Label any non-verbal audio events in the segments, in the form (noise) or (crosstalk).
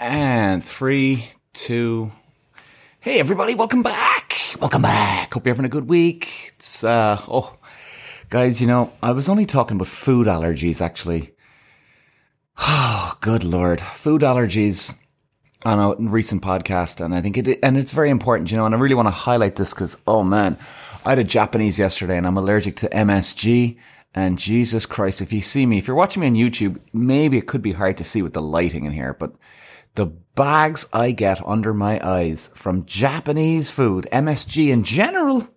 And three, two. Hey, everybody, welcome back. Welcome back. Hope you're having a good week. It's, uh, oh, guys, you know, I was only talking about food allergies, actually. Oh, (sighs) good lord. Food allergies on a recent podcast, and I think it, and it's very important, you know, and I really want to highlight this because, oh man, I had a Japanese yesterday and I'm allergic to MSG. And Jesus Christ, if you see me, if you're watching me on YouTube, maybe it could be hard to see with the lighting in here, but the bags I get under my eyes from Japanese food, MSG in general,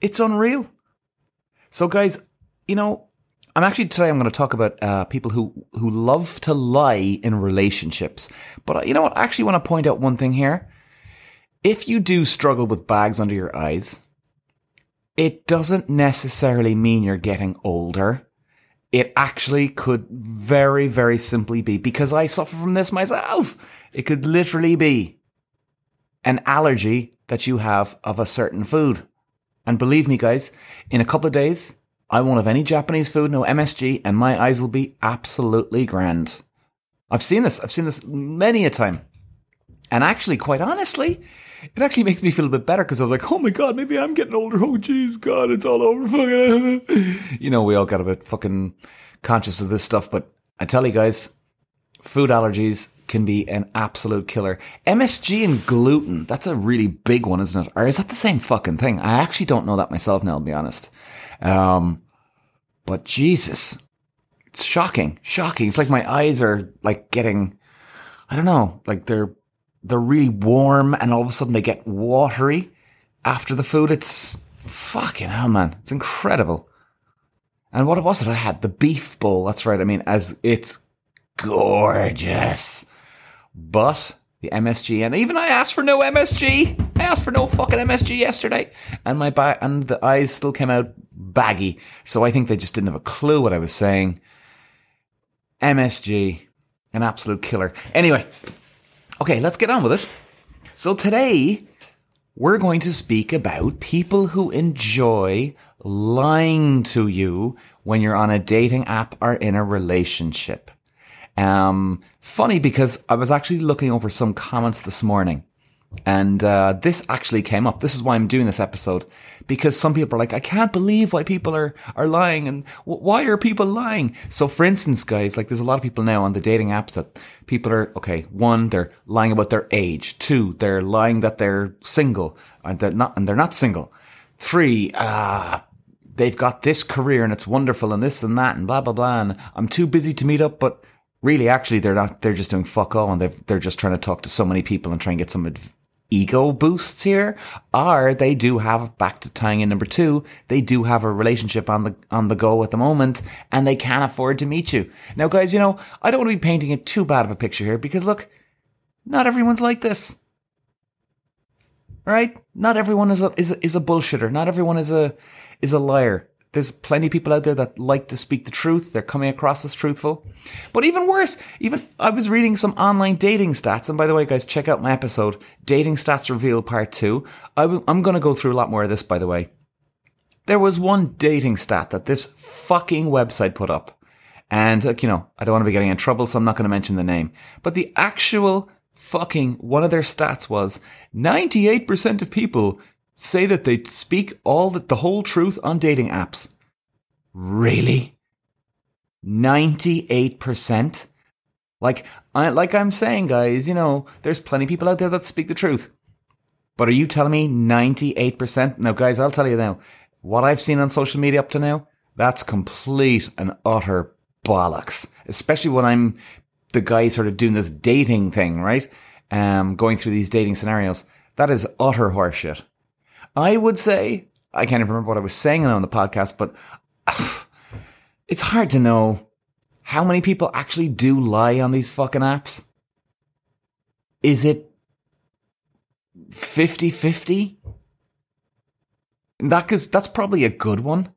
it's unreal. So guys, you know, I'm actually today I'm going to talk about uh, people who who love to lie in relationships. But uh, you know what? I actually want to point out one thing here. If you do struggle with bags under your eyes, it doesn't necessarily mean you're getting older. It actually could very, very simply be because I suffer from this myself. It could literally be an allergy that you have of a certain food. And believe me, guys, in a couple of days, I won't have any Japanese food, no MSG, and my eyes will be absolutely grand. I've seen this. I've seen this many a time. And actually, quite honestly, it actually makes me feel a bit better because I was like, oh my god, maybe I'm getting older. Oh jeez, God, it's all over. Fucking, (laughs) you know, we all got a bit fucking conscious of this stuff, but I tell you guys, food allergies can be an absolute killer. MSG and gluten, that's a really big one, isn't it? Or is that the same fucking thing? I actually don't know that myself now, to be honest. Um, but Jesus, it's shocking, shocking. It's like my eyes are like getting, I don't know, like they're they're really warm and all of a sudden they get watery after the food. It's fucking hell, man. It's incredible. And what was it I had? The beef bowl. That's right. I mean, as it's gorgeous. But the MSG, and even I asked for no MSG. I asked for no fucking MSG yesterday, and my ba- and the eyes still came out baggy. So I think they just didn't have a clue what I was saying. MSG, an absolute killer. Anyway, Okay, let's get on with it. So today, we're going to speak about people who enjoy lying to you when you're on a dating app or in a relationship. Um, it's funny because I was actually looking over some comments this morning and uh, this actually came up. This is why I'm doing this episode because some people are like, I can't believe why people are are lying, and w- why are people lying? So, for instance, guys, like there's a lot of people now on the dating apps that people are okay. One, they're lying about their age. Two, they're lying that they're single and they're not, and they're not single. Three, uh, they've got this career and it's wonderful and this and that and blah blah blah. And I'm too busy to meet up, but really, actually, they're not. They're just doing fuck all, and they're just trying to talk to so many people and try and get some ego boosts here, or they do have back to tying in number two, they do have a relationship on the on the go at the moment, and they can't afford to meet you. Now, guys, you know I don't want to be painting it too bad of a picture here because look, not everyone's like this. Right? Not everyone is a is a, is a bullshitter. Not everyone is a is a liar. There's plenty of people out there that like to speak the truth. They're coming across as truthful. But even worse, even I was reading some online dating stats. And by the way, guys, check out my episode, Dating Stats Reveal Part 2. i w- I'm going to go through a lot more of this, by the way. There was one dating stat that this fucking website put up. And, like, you know, I don't want to be getting in trouble, so I'm not going to mention the name. But the actual fucking one of their stats was 98% of people say that they speak all the, the whole truth on dating apps. Really? 98%? Like I like I'm saying guys, you know, there's plenty of people out there that speak the truth. But are you telling me 98%? Now guys, I'll tell you now, what I've seen on social media up to now, that's complete and utter bollocks. Especially when I'm the guy sort of doing this dating thing, right? Um, going through these dating scenarios. That is utter horseshit. I would say, I can't even remember what I was saying on the podcast, but (sighs) it's hard to know how many people actually do lie on these fucking apps. Is it 50 50? That cause that's probably a good one.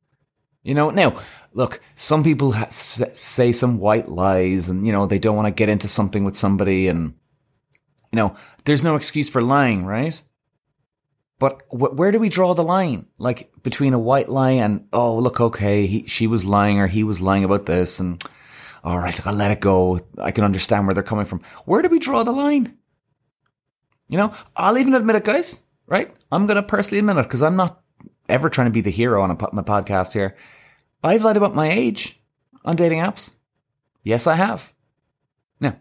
You know, now, look, some people ha- say some white lies and, you know, they don't want to get into something with somebody and, you know, there's no excuse for lying, right? But wh- where do we draw the line? Like between a white lie and, oh, look, okay, he, she was lying or he was lying about this. And all right, look, I'll let it go. I can understand where they're coming from. Where do we draw the line? You know, I'll even admit it, guys, right? I'm going to personally admit it because I'm not ever trying to be the hero on a, my podcast here. I've lied about my age on dating apps. Yes, I have. Now,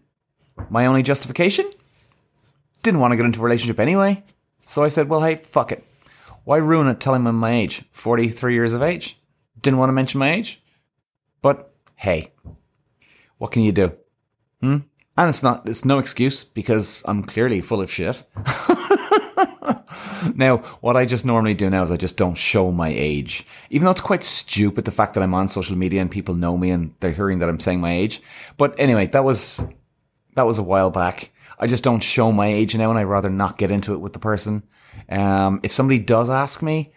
my only justification? Didn't want to get into a relationship anyway. So I said, well, hey, fuck it. Why ruin it telling them my age? 43 years of age. Didn't want to mention my age. But hey, what can you do? Hmm? And it's not, it's no excuse because I'm clearly full of shit. (laughs) now, what I just normally do now is I just don't show my age. Even though it's quite stupid, the fact that I'm on social media and people know me and they're hearing that I'm saying my age. But anyway, that was, that was a while back. I just don't show my age now and I'd rather not get into it with the person. Um, if somebody does ask me,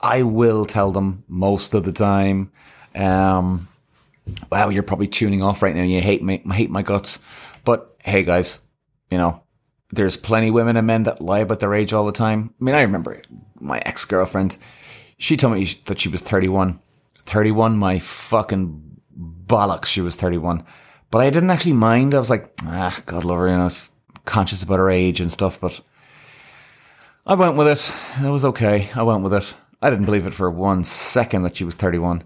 I will tell them most of the time. Um, wow, you're probably tuning off right now. You hate me, hate my guts. But hey, guys, you know, there's plenty of women and men that lie about their age all the time. I mean, I remember my ex girlfriend. She told me that she was 31. 31, my fucking bollocks, she was 31. But I didn't actually mind. I was like, ah, God love her, you know, conscious about her age and stuff. But I went with it. It was okay. I went with it. I didn't believe it for one second that she was 31.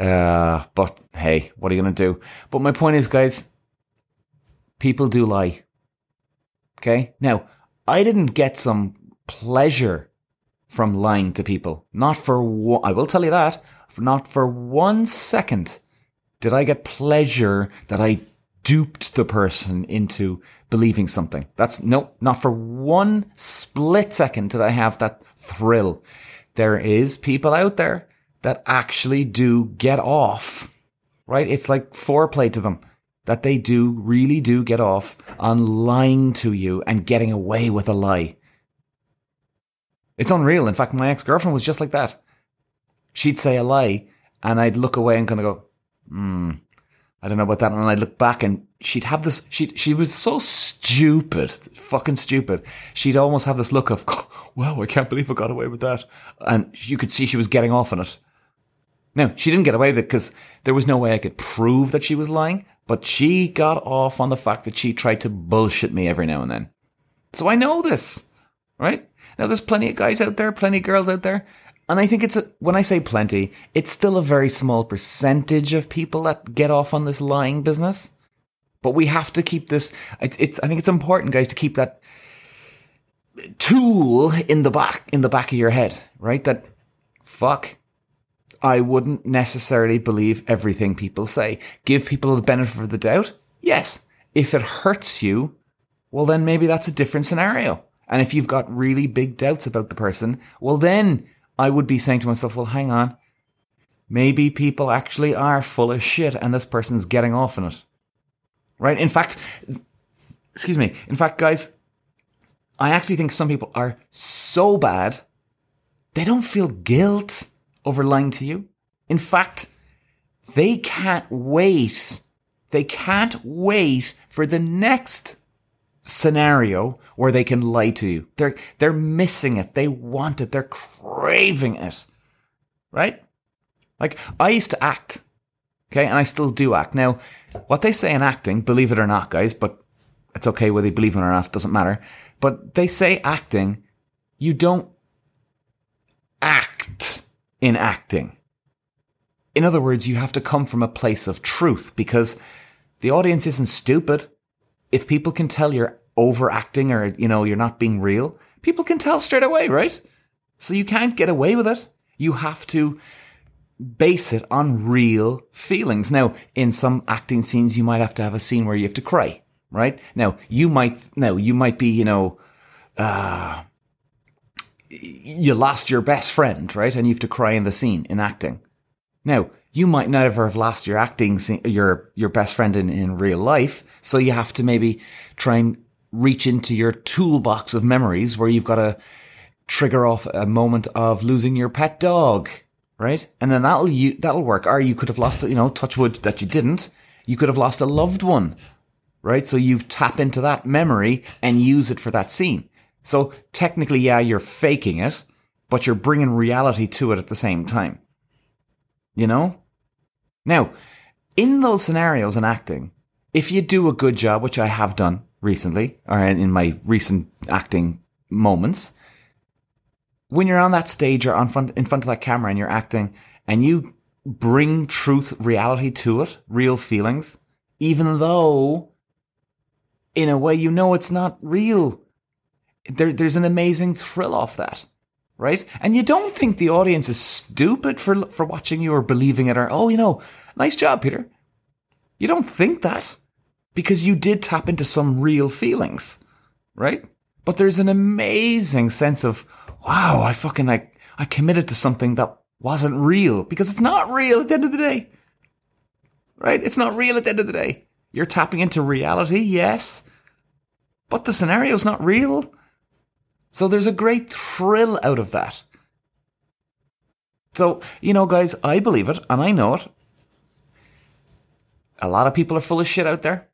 Uh, but hey, what are you going to do? But my point is, guys, people do lie. Okay. Now, I didn't get some pleasure from lying to people. Not for one, I will tell you that. Not for one second did I get pleasure that I duped the person into believing something. That's no, not for one split second did I have that thrill. There is people out there that actually do get off, right? It's like foreplay to them that they do really do get off on lying to you and getting away with a lie. It's unreal. In fact, my ex girlfriend was just like that. She'd say a lie and I'd look away and kind of go, hmm, I don't know about that. And I'd look back and she'd have this, she, she was so stupid, fucking stupid. She'd almost have this look of, (laughs) wow, I can't believe I got away with that. And you could see she was getting off on it. Now, she didn't get away with it because there was no way I could prove that she was lying, but she got off on the fact that she tried to bullshit me every now and then. So I know this, right? Now, there's plenty of guys out there, plenty of girls out there and I think it's a, when I say plenty, it's still a very small percentage of people that get off on this lying business. But we have to keep this. It's, it's I think it's important, guys, to keep that tool in the back in the back of your head, right? That fuck. I wouldn't necessarily believe everything people say. Give people the benefit of the doubt. Yes. If it hurts you, well, then maybe that's a different scenario. And if you've got really big doubts about the person, well, then I would be saying to myself, well, hang on. Maybe people actually are full of shit and this person's getting off on it. Right? In fact, excuse me. In fact, guys, I actually think some people are so bad, they don't feel guilt over lying to you. In fact, they can't wait. They can't wait for the next scenario where they can lie to you. They're they're missing it. They want it. They're craving it. Right? Like I used to act. Okay, and I still do act. Now, what they say in acting, believe it or not, guys, but it's okay whether you believe it or not, it doesn't matter. But they say acting, you don't act in acting. In other words, you have to come from a place of truth because the audience isn't stupid if people can tell you're overacting or, you know, you're not being real, people can tell straight away, right? So you can't get away with it. You have to base it on real feelings. Now, in some acting scenes, you might have to have a scene where you have to cry, right? Now, you might, now, you might be, you know, uh, you lost your best friend, right? And you have to cry in the scene in acting. Now, you might never have lost your acting, your, your best friend in, in real life. So you have to maybe try and reach into your toolbox of memories where you've got to trigger off a moment of losing your pet dog, right? And then that'll, you, that'll work. Or you could have lost, you know, touch wood that you didn't. You could have lost a loved one, right? So you tap into that memory and use it for that scene. So technically, yeah, you're faking it, but you're bringing reality to it at the same time. You know? Now, in those scenarios in acting, if you do a good job, which I have done recently, or in my recent acting moments, when you're on that stage or on front in front of that camera and you're acting and you bring truth, reality to it, real feelings, even though in a way you know it's not real. There, there's an amazing thrill off that, right? And you don't think the audience is stupid for for watching you or believing it or oh, you know, nice job, Peter. You don't think that because you did tap into some real feelings, right? But there's an amazing sense of wow, I fucking like I committed to something that wasn't real because it's not real at the end of the day. Right? It's not real at the end of the day. You're tapping into reality, yes, but the scenario's not real. So there's a great thrill out of that. So, you know, guys, I believe it and I know it. A lot of people are full of shit out there.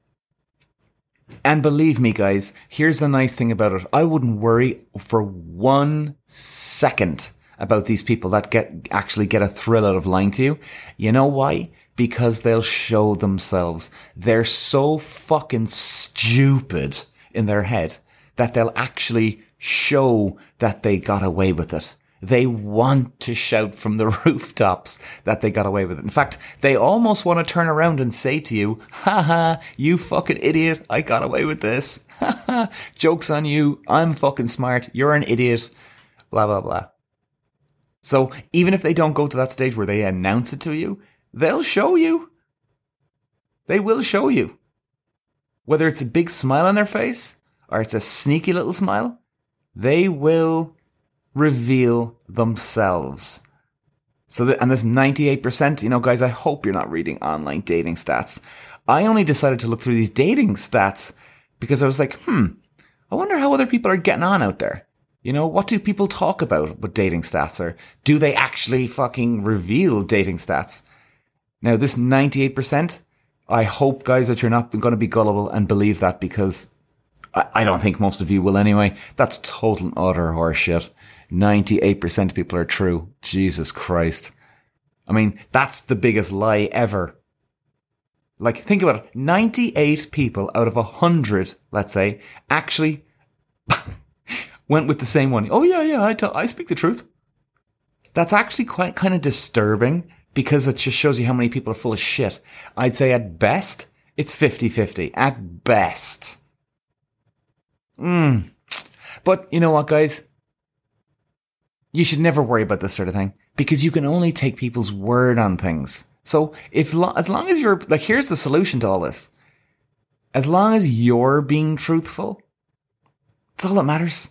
And believe me, guys, here's the nice thing about it. I wouldn't worry for one second about these people that get actually get a thrill out of lying to you. You know why? Because they'll show themselves. They're so fucking stupid in their head that they'll actually show that they got away with it. They want to shout from the (laughs) rooftops that they got away with it. In fact, they almost want to turn around and say to you, "Ha ha, you fucking idiot, I got away with this. (laughs) Haha, joke's on you, I'm fucking smart, you're an idiot, blah, blah, blah. So even if they don't go to that stage where they announce it to you, they'll show you. They will show you. Whether it's a big smile on their face or it's a sneaky little smile, they will reveal themselves. So, and this 98%, you know, guys, I hope you're not reading online dating stats. I only decided to look through these dating stats because I was like, hmm, I wonder how other people are getting on out there. You know, what do people talk about with dating stats or do they actually fucking reveal dating stats? Now, this 98%, I hope, guys, that you're not going to be gullible and believe that because I, I don't think most of you will anyway. That's total and utter horseshit. 98% of people are true. Jesus Christ. I mean, that's the biggest lie ever. Like, think about it. 98 people out of 100, let's say, actually (laughs) went with the same one. Oh, yeah, yeah, I, tell, I speak the truth. That's actually quite kind of disturbing because it just shows you how many people are full of shit. I'd say at best, it's 50 50. At best. Mm. But you know what, guys? You should never worry about this sort of thing because you can only take people's word on things. So if lo- as long as you're like, here's the solution to all this. As long as you're being truthful, that's all that matters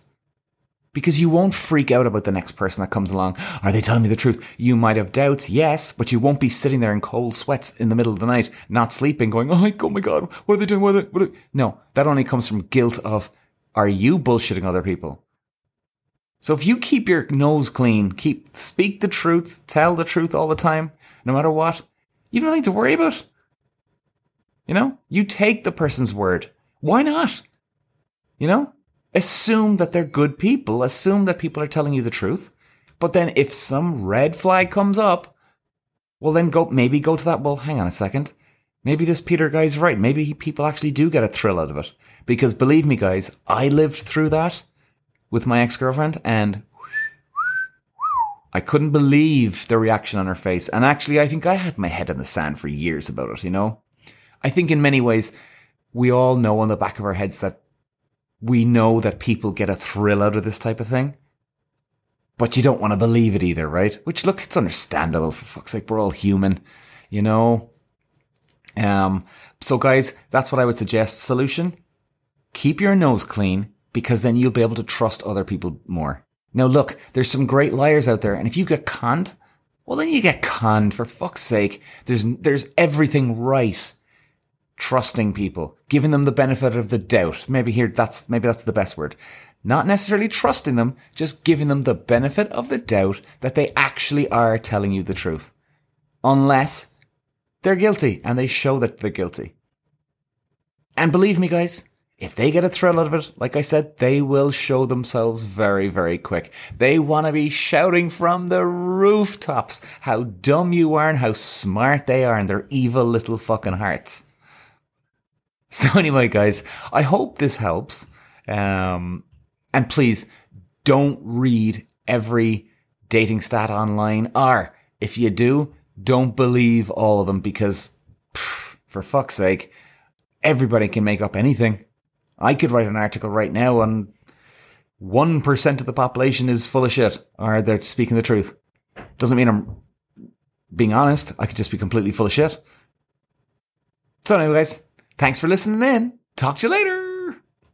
because you won't freak out about the next person that comes along. Are they telling me the truth? You might have doubts, yes, but you won't be sitting there in cold sweats in the middle of the night, not sleeping, going, oh, my God, what are they doing? What are they, what are they? No, that only comes from guilt of, are you bullshitting other people? So if you keep your nose clean, keep, speak the truth, tell the truth all the time, no matter what, you've nothing to worry about. You know, you take the person's word. Why not? You know, Assume that they're good people. Assume that people are telling you the truth. But then if some red flag comes up, well, then go, maybe go to that. Well, hang on a second. Maybe this Peter guy's right. Maybe he, people actually do get a thrill out of it. Because believe me, guys, I lived through that with my ex girlfriend and I couldn't believe the reaction on her face. And actually, I think I had my head in the sand for years about it, you know? I think in many ways, we all know on the back of our heads that we know that people get a thrill out of this type of thing. But you don't want to believe it either, right? Which look, it's understandable for fuck's sake. We're all human, you know? Um, so guys, that's what I would suggest. Solution. Keep your nose clean because then you'll be able to trust other people more. Now look, there's some great liars out there. And if you get conned, well, then you get conned for fuck's sake. There's, there's everything right trusting people, giving them the benefit of the doubt. Maybe here, that's, maybe that's the best word. Not necessarily trusting them, just giving them the benefit of the doubt that they actually are telling you the truth. Unless they're guilty and they show that they're guilty. And believe me, guys, if they get a thrill out of it, like I said, they will show themselves very, very quick. They want to be shouting from the rooftops how dumb you are and how smart they are and their evil little fucking hearts. (laughs) So anyway, guys, I hope this helps. Um, and please don't read every dating stat online, or if you do, don't believe all of them because, pff, for fuck's sake, everybody can make up anything. I could write an article right now on 1% of the population is full of shit or they're speaking the truth. Doesn't mean I'm being honest. I could just be completely full of shit. So, anyway, guys, thanks for listening in. Talk to you later.